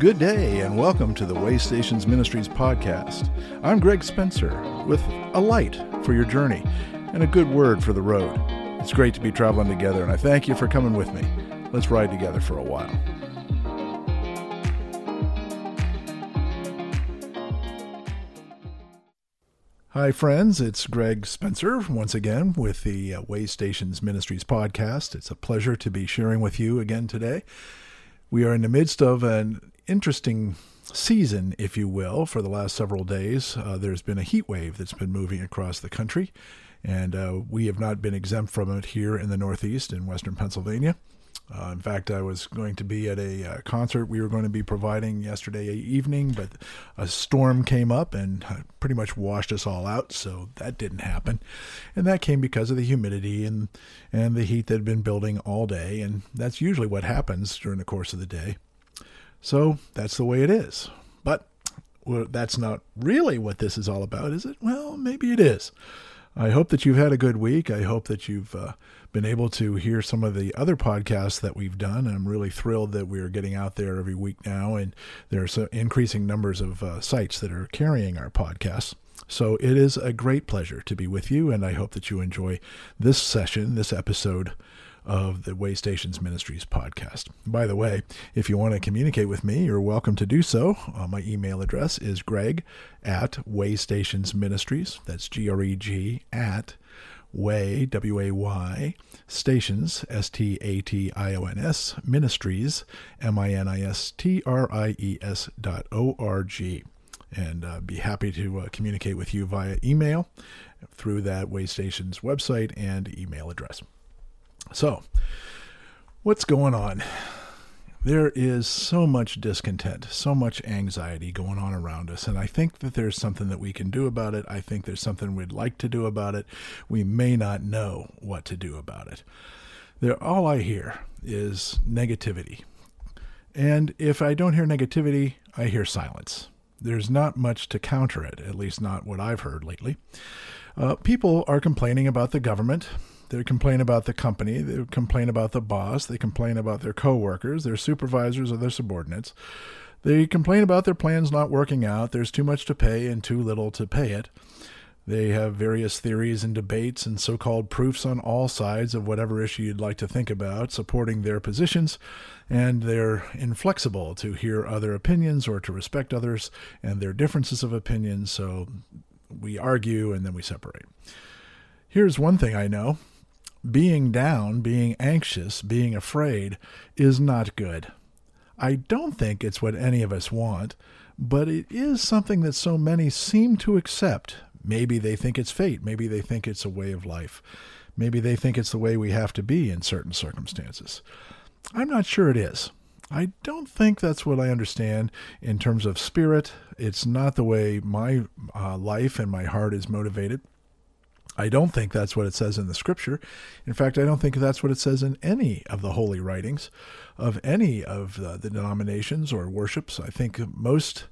Good day, and welcome to the Way Stations Ministries podcast. I'm Greg Spencer with a light for your journey and a good word for the road. It's great to be traveling together, and I thank you for coming with me. Let's ride together for a while. Hi, friends. It's Greg Spencer once again with the uh, Way Stations Ministries podcast. It's a pleasure to be sharing with you again today. We are in the midst of an interesting season, if you will, for the last several days. Uh, there's been a heat wave that's been moving across the country, and uh, we have not been exempt from it here in the Northeast in Western Pennsylvania. Uh, in fact, I was going to be at a uh, concert we were going to be providing yesterday evening, but a storm came up and uh, pretty much washed us all out, so that didn't happen. And that came because of the humidity and, and the heat that had been building all day, and that's usually what happens during the course of the day. So that's the way it is. But well, that's not really what this is all about, is it? Well, maybe it is. I hope that you've had a good week. I hope that you've uh, been able to hear some of the other podcasts that we've done. I'm really thrilled that we're getting out there every week now, and there's increasing numbers of uh, sites that are carrying our podcasts. So it is a great pleasure to be with you, and I hope that you enjoy this session, this episode of the Way Stations Ministries podcast. By the way, if you want to communicate with me, you're welcome to do so. Uh, my email address is greg at Way Stations Ministries. That's G R E G at way, W A Y, stations, S T A T I O N S, ministries, M I N I S T R I E S dot O R G. And uh, be happy to uh, communicate with you via email through that Way Stations website and email address. So, what's going on? There is so much discontent, so much anxiety going on around us, and I think that there's something that we can do about it. I think there's something we'd like to do about it. We may not know what to do about it. There, all I hear is negativity. And if I don't hear negativity, I hear silence. There's not much to counter it, at least not what I've heard lately. Uh, people are complaining about the government. They complain about the company. They complain about the boss. They complain about their coworkers, their supervisors, or their subordinates. They complain about their plans not working out. There's too much to pay and too little to pay it. They have various theories and debates and so called proofs on all sides of whatever issue you'd like to think about, supporting their positions, and they're inflexible to hear other opinions or to respect others and their differences of opinion, so we argue and then we separate. Here's one thing I know being down, being anxious, being afraid is not good. I don't think it's what any of us want, but it is something that so many seem to accept. Maybe they think it's fate. Maybe they think it's a way of life. Maybe they think it's the way we have to be in certain circumstances. I'm not sure it is. I don't think that's what I understand in terms of spirit. It's not the way my uh, life and my heart is motivated. I don't think that's what it says in the scripture. In fact, I don't think that's what it says in any of the holy writings of any of the, the denominations or worships. I think most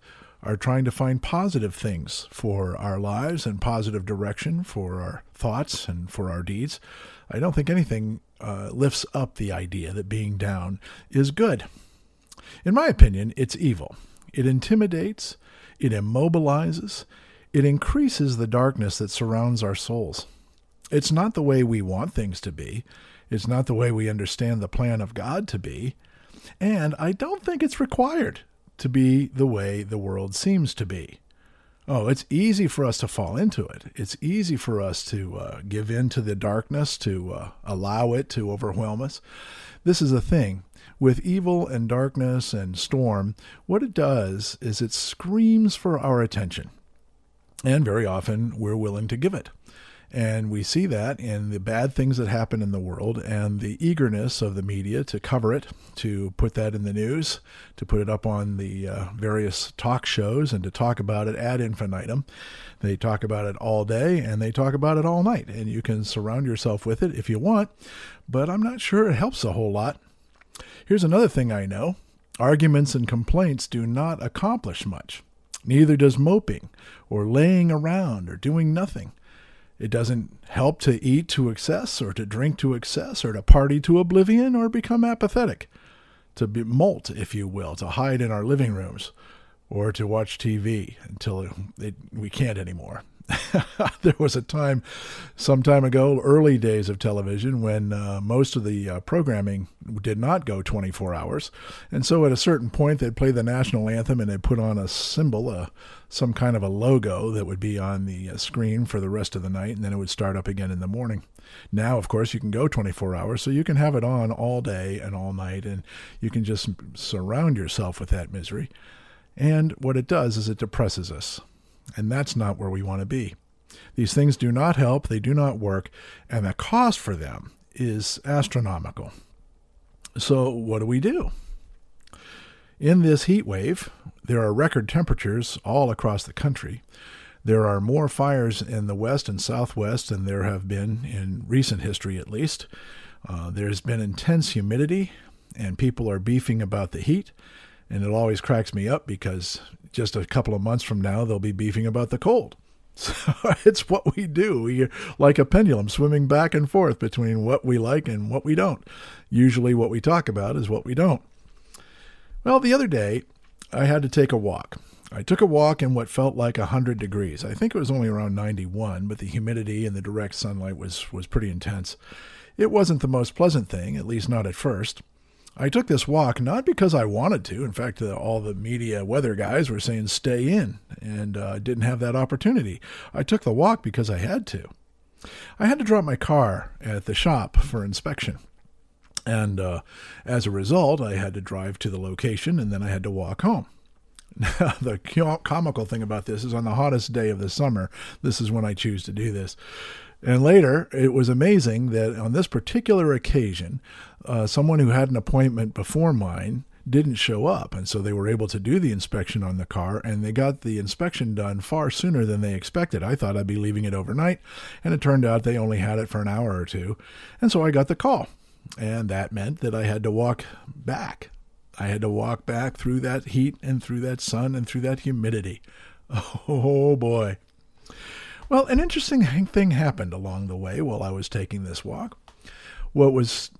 are trying to find positive things for our lives and positive direction for our thoughts and for our deeds. I don't think anything uh, lifts up the idea that being down is good. In my opinion, it's evil. It intimidates, it immobilizes, it increases the darkness that surrounds our souls. It's not the way we want things to be. It's not the way we understand the plan of God to be. And I don't think it's required to be the way the world seems to be. Oh, it's easy for us to fall into it. It's easy for us to uh, give in to the darkness, to uh, allow it to overwhelm us. This is a thing. With evil and darkness and storm, what it does is it screams for our attention. And very often we're willing to give it. And we see that in the bad things that happen in the world and the eagerness of the media to cover it, to put that in the news, to put it up on the uh, various talk shows and to talk about it ad infinitum. They talk about it all day and they talk about it all night. And you can surround yourself with it if you want, but I'm not sure it helps a whole lot. Here's another thing I know arguments and complaints do not accomplish much. Neither does moping or laying around or doing nothing. It doesn't help to eat to excess or to drink to excess or to party to oblivion or become apathetic. to be molt, if you will, to hide in our living rooms or to watch TV until it, it, we can't anymore. there was a time, some time ago, early days of television, when uh, most of the uh, programming did not go 24 hours. And so at a certain point, they'd play the national anthem and they'd put on a symbol, uh, some kind of a logo that would be on the uh, screen for the rest of the night, and then it would start up again in the morning. Now, of course, you can go 24 hours, so you can have it on all day and all night, and you can just surround yourself with that misery. And what it does is it depresses us. And that's not where we want to be. These things do not help, they do not work, and the cost for them is astronomical. So, what do we do? In this heat wave, there are record temperatures all across the country. There are more fires in the west and southwest than there have been in recent history, at least. Uh, there's been intense humidity, and people are beefing about the heat. And it always cracks me up because just a couple of months from now, they'll be beefing about the cold. So it's what we do. We're like a pendulum swimming back and forth between what we like and what we don't. Usually, what we talk about is what we don't. Well, the other day, I had to take a walk. I took a walk in what felt like 100 degrees. I think it was only around 91, but the humidity and the direct sunlight was, was pretty intense. It wasn't the most pleasant thing, at least not at first. I took this walk not because I wanted to. In fact, all the media weather guys were saying stay in, and I uh, didn't have that opportunity. I took the walk because I had to. I had to drop my car at the shop for inspection. And uh, as a result, I had to drive to the location and then I had to walk home. Now, the comical thing about this is on the hottest day of the summer, this is when I choose to do this. And later, it was amazing that on this particular occasion, uh, someone who had an appointment before mine didn't show up. And so they were able to do the inspection on the car, and they got the inspection done far sooner than they expected. I thought I'd be leaving it overnight, and it turned out they only had it for an hour or two. And so I got the call. And that meant that I had to walk back. I had to walk back through that heat and through that sun and through that humidity. Oh boy. Well, an interesting thing happened along the way while I was taking this walk. What was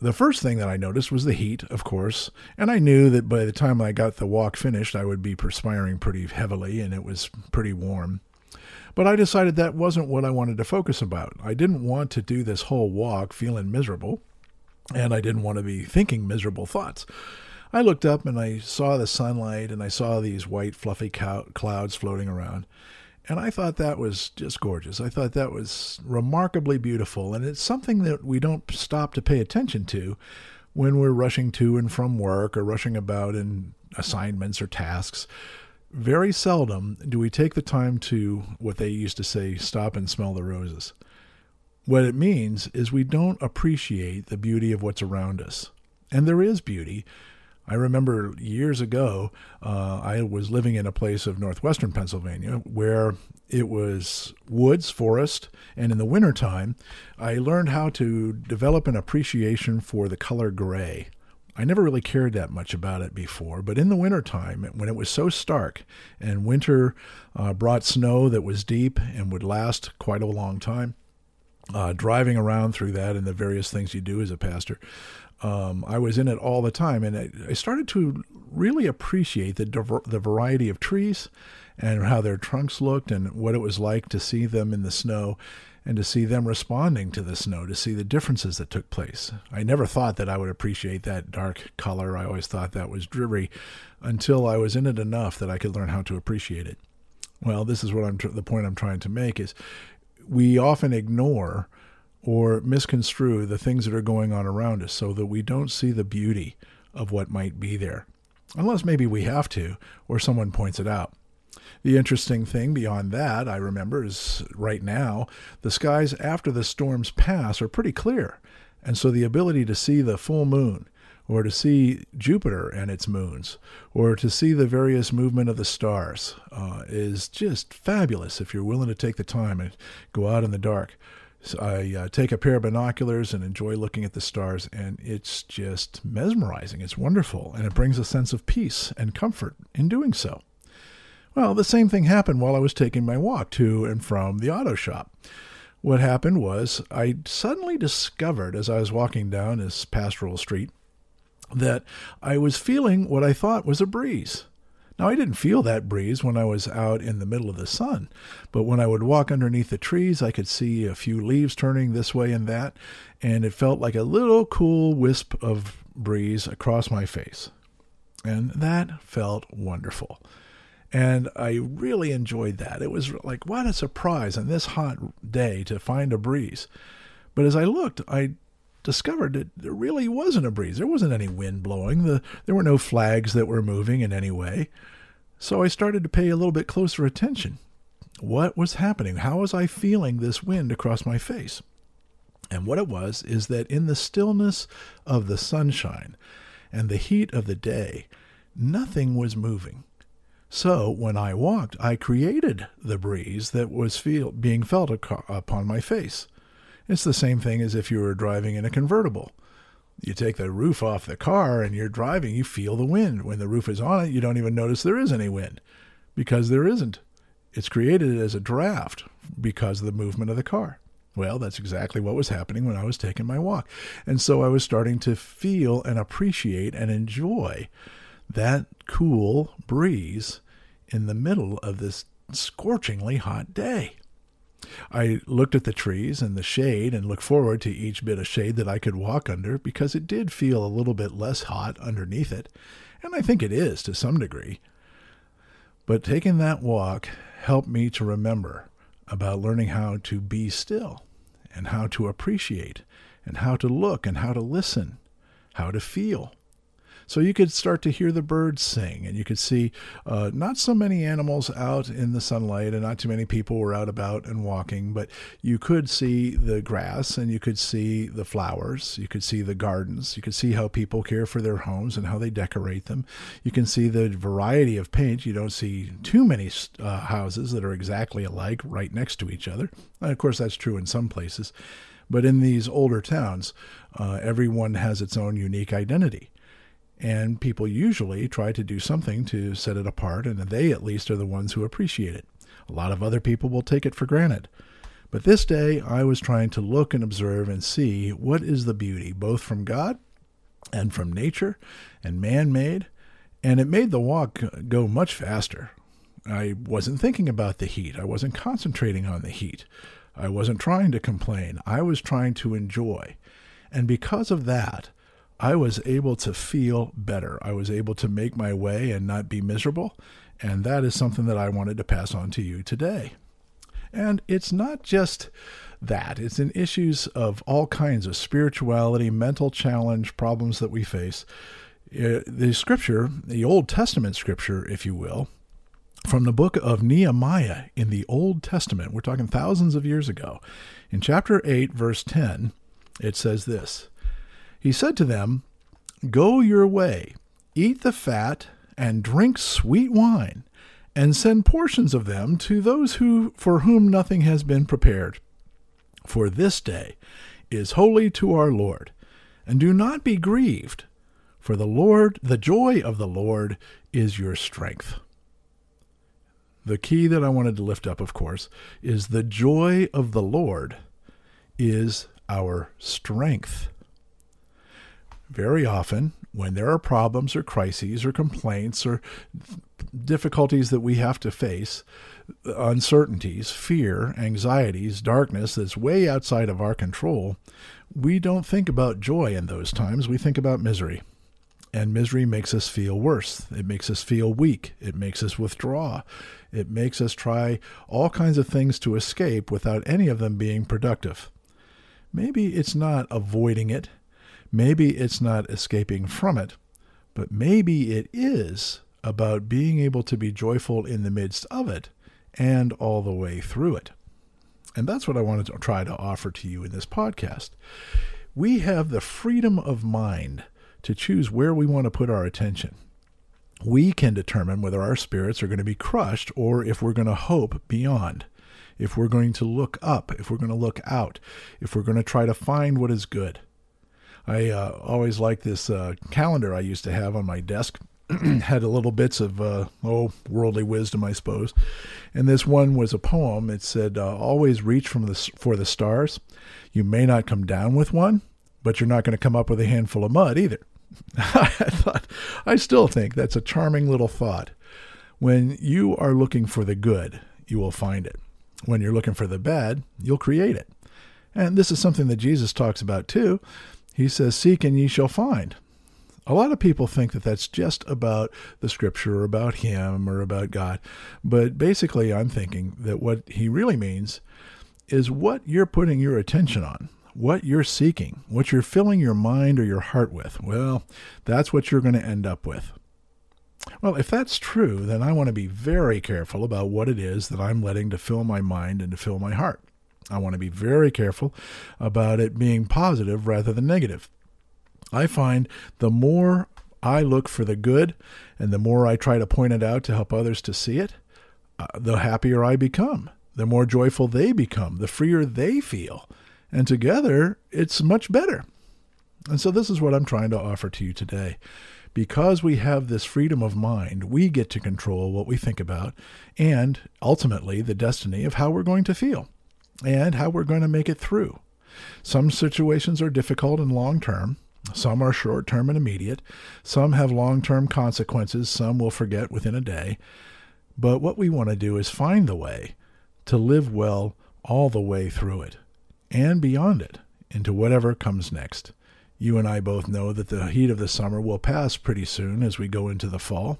the first thing that I noticed was the heat, of course, and I knew that by the time I got the walk finished, I would be perspiring pretty heavily and it was pretty warm. But I decided that wasn't what I wanted to focus about. I didn't want to do this whole walk feeling miserable, and I didn't want to be thinking miserable thoughts. I looked up and I saw the sunlight and I saw these white, fluffy clouds floating around. And I thought that was just gorgeous. I thought that was remarkably beautiful. And it's something that we don't stop to pay attention to when we're rushing to and from work or rushing about in assignments or tasks. Very seldom do we take the time to, what they used to say, stop and smell the roses. What it means is we don't appreciate the beauty of what's around us. And there is beauty, I remember years ago, uh, I was living in a place of northwestern Pennsylvania where it was woods, forest, and in the wintertime, I learned how to develop an appreciation for the color gray. I never really cared that much about it before, but in the wintertime, when it was so stark and winter uh, brought snow that was deep and would last quite a long time, uh, driving around through that and the various things you do as a pastor, um, I was in it all the time, and I, I started to really appreciate the diver- the variety of trees and how their trunks looked and what it was like to see them in the snow and to see them responding to the snow, to see the differences that took place. I never thought that I would appreciate that dark color. I always thought that was dreary until I was in it enough that I could learn how to appreciate it. Well, this is what I'm tr- the point I'm trying to make is we often ignore or misconstrue the things that are going on around us so that we don't see the beauty of what might be there. Unless maybe we have to, or someone points it out. The interesting thing beyond that, I remember, is right now, the skies after the storms pass are pretty clear. And so the ability to see the full moon, or to see Jupiter and its moons, or to see the various movement of the stars, uh, is just fabulous if you're willing to take the time and go out in the dark. So I uh, take a pair of binoculars and enjoy looking at the stars, and it's just mesmerizing. It's wonderful, and it brings a sense of peace and comfort in doing so. Well, the same thing happened while I was taking my walk to and from the auto shop. What happened was I suddenly discovered as I was walking down this pastoral street that I was feeling what I thought was a breeze. Now, I didn't feel that breeze when I was out in the middle of the sun, but when I would walk underneath the trees, I could see a few leaves turning this way and that, and it felt like a little cool wisp of breeze across my face. And that felt wonderful. And I really enjoyed that. It was like, what a surprise on this hot day to find a breeze. But as I looked, I discovered that there really wasn't a breeze. There wasn't any wind blowing. The, there were no flags that were moving in any way. So I started to pay a little bit closer attention. What was happening? How was I feeling this wind across my face? And what it was is that in the stillness of the sunshine and the heat of the day, nothing was moving. So when I walked, I created the breeze that was feel, being felt upon my face. It's the same thing as if you were driving in a convertible. You take the roof off the car and you're driving, you feel the wind. When the roof is on it, you don't even notice there is any wind because there isn't. It's created as a draft because of the movement of the car. Well, that's exactly what was happening when I was taking my walk. And so I was starting to feel and appreciate and enjoy that cool breeze in the middle of this scorchingly hot day. I looked at the trees and the shade and looked forward to each bit of shade that I could walk under because it did feel a little bit less hot underneath it, and I think it is to some degree. But taking that walk helped me to remember about learning how to be still and how to appreciate and how to look and how to listen, how to feel. So you could start to hear the birds sing, and you could see uh, not so many animals out in the sunlight, and not too many people were out about and walking, but you could see the grass, and you could see the flowers, you could see the gardens, you could see how people care for their homes and how they decorate them. You can see the variety of paint. You don't see too many uh, houses that are exactly alike right next to each other. And of course, that's true in some places. But in these older towns, uh, everyone has its own unique identity and people usually try to do something to set it apart, and they at least are the ones who appreciate it. A lot of other people will take it for granted. But this day, I was trying to look and observe and see what is the beauty, both from God and from nature and man made, and it made the walk go much faster. I wasn't thinking about the heat, I wasn't concentrating on the heat. I wasn't trying to complain, I was trying to enjoy. And because of that, I was able to feel better. I was able to make my way and not be miserable. And that is something that I wanted to pass on to you today. And it's not just that, it's in issues of all kinds of spirituality, mental challenge, problems that we face. Uh, the scripture, the Old Testament scripture, if you will, from the book of Nehemiah in the Old Testament, we're talking thousands of years ago, in chapter 8, verse 10, it says this he said to them, Go your way, eat the fat, and drink sweet wine, and send portions of them to those who for whom nothing has been prepared. For this day is holy to our Lord, and do not be grieved, for the Lord, the joy of the Lord is your strength. The key that I wanted to lift up, of course, is the joy of the Lord is our strength. Very often, when there are problems or crises or complaints or difficulties that we have to face, uncertainties, fear, anxieties, darkness that's way outside of our control, we don't think about joy in those times. We think about misery. And misery makes us feel worse. It makes us feel weak. It makes us withdraw. It makes us try all kinds of things to escape without any of them being productive. Maybe it's not avoiding it Maybe it's not escaping from it, but maybe it is about being able to be joyful in the midst of it and all the way through it. And that's what I wanted to try to offer to you in this podcast. We have the freedom of mind to choose where we want to put our attention. We can determine whether our spirits are going to be crushed or if we're going to hope beyond, if we're going to look up, if we're going to look out, if we're going to try to find what is good. I uh, always liked this uh, calendar I used to have on my desk. had a little bits of uh, oh worldly wisdom, I suppose, and this one was a poem. It said, uh, "Always reach from the for the stars. You may not come down with one, but you're not going to come up with a handful of mud either." I thought, I still think that's a charming little thought. When you are looking for the good, you will find it. When you're looking for the bad, you'll create it. And this is something that Jesus talks about too. He says, Seek and ye shall find. A lot of people think that that's just about the scripture or about him or about God. But basically, I'm thinking that what he really means is what you're putting your attention on, what you're seeking, what you're filling your mind or your heart with. Well, that's what you're going to end up with. Well, if that's true, then I want to be very careful about what it is that I'm letting to fill my mind and to fill my heart. I want to be very careful about it being positive rather than negative. I find the more I look for the good and the more I try to point it out to help others to see it, uh, the happier I become, the more joyful they become, the freer they feel. And together, it's much better. And so, this is what I'm trying to offer to you today. Because we have this freedom of mind, we get to control what we think about and ultimately the destiny of how we're going to feel and how we're going to make it through. Some situations are difficult and long term, some are short term and immediate. Some have long term consequences. Some will forget within a day. But what we want to do is find the way to live well all the way through it and beyond it into whatever comes next. You and I both know that the heat of the summer will pass pretty soon as we go into the fall.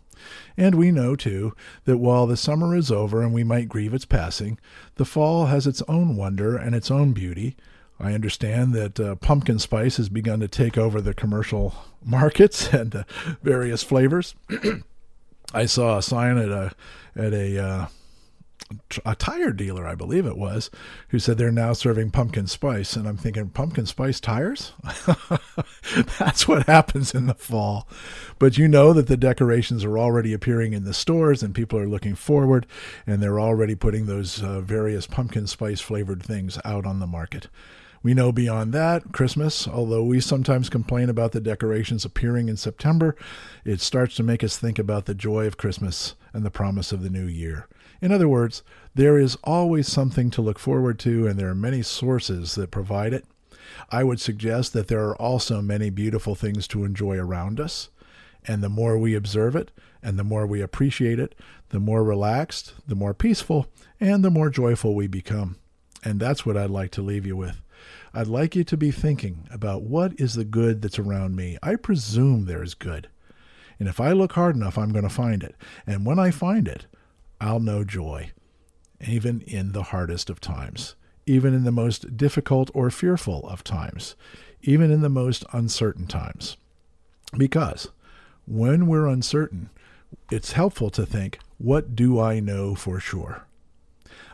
And we know, too, that while the summer is over and we might grieve its passing, the fall has its own wonder and its own beauty, I understand that uh, pumpkin spice has begun to take over the commercial markets and uh, various flavors. I saw a sign at a at a uh, a tire dealer, I believe it was, who said they're now serving pumpkin spice, and I'm thinking pumpkin spice tires. That's what happens in the fall. But you know that the decorations are already appearing in the stores, and people are looking forward, and they're already putting those uh, various pumpkin spice flavored things out on the market. We know beyond that, Christmas, although we sometimes complain about the decorations appearing in September, it starts to make us think about the joy of Christmas and the promise of the new year. In other words, there is always something to look forward to, and there are many sources that provide it. I would suggest that there are also many beautiful things to enjoy around us. And the more we observe it and the more we appreciate it, the more relaxed, the more peaceful, and the more joyful we become. And that's what I'd like to leave you with. I'd like you to be thinking about what is the good that's around me. I presume there is good. And if I look hard enough, I'm going to find it. And when I find it, I'll know joy, even in the hardest of times, even in the most difficult or fearful of times, even in the most uncertain times. Because when we're uncertain, it's helpful to think, what do I know for sure?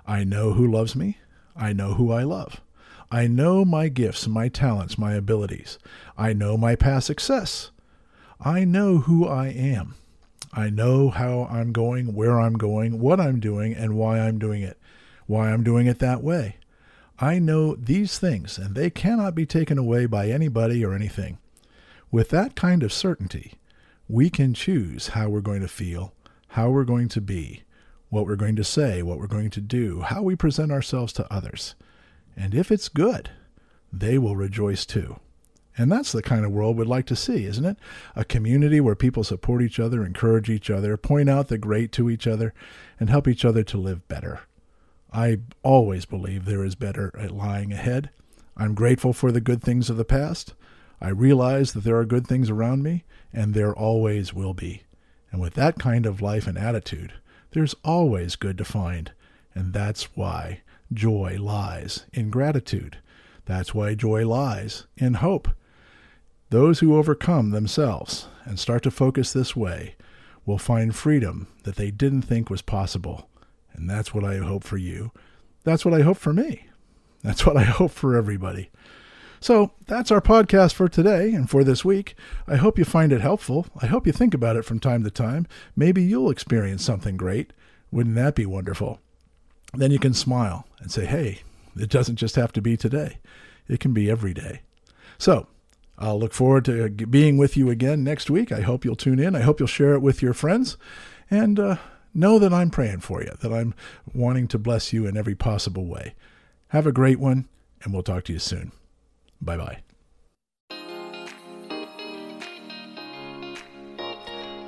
I know who loves me. I know who I love. I know my gifts, my talents, my abilities. I know my past success. I know who I am. I know how I'm going, where I'm going, what I'm doing, and why I'm doing it, why I'm doing it that way. I know these things, and they cannot be taken away by anybody or anything. With that kind of certainty, we can choose how we're going to feel, how we're going to be, what we're going to say, what we're going to do, how we present ourselves to others. And if it's good, they will rejoice too. And that's the kind of world we'd like to see, isn't it? A community where people support each other, encourage each other, point out the great to each other, and help each other to live better. I always believe there is better lying ahead. I'm grateful for the good things of the past. I realize that there are good things around me, and there always will be. And with that kind of life and attitude, there's always good to find. And that's why joy lies in gratitude. That's why joy lies in hope. Those who overcome themselves and start to focus this way will find freedom that they didn't think was possible. And that's what I hope for you. That's what I hope for me. That's what I hope for everybody. So that's our podcast for today and for this week. I hope you find it helpful. I hope you think about it from time to time. Maybe you'll experience something great. Wouldn't that be wonderful? Then you can smile and say, hey, it doesn't just have to be today, it can be every day. So, I'll look forward to being with you again next week. I hope you'll tune in. I hope you'll share it with your friends. And uh, know that I'm praying for you, that I'm wanting to bless you in every possible way. Have a great one, and we'll talk to you soon. Bye bye.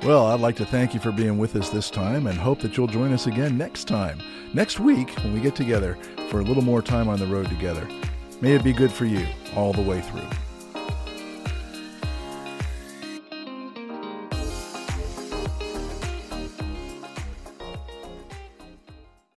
Well, I'd like to thank you for being with us this time and hope that you'll join us again next time, next week, when we get together for a little more time on the road together. May it be good for you all the way through.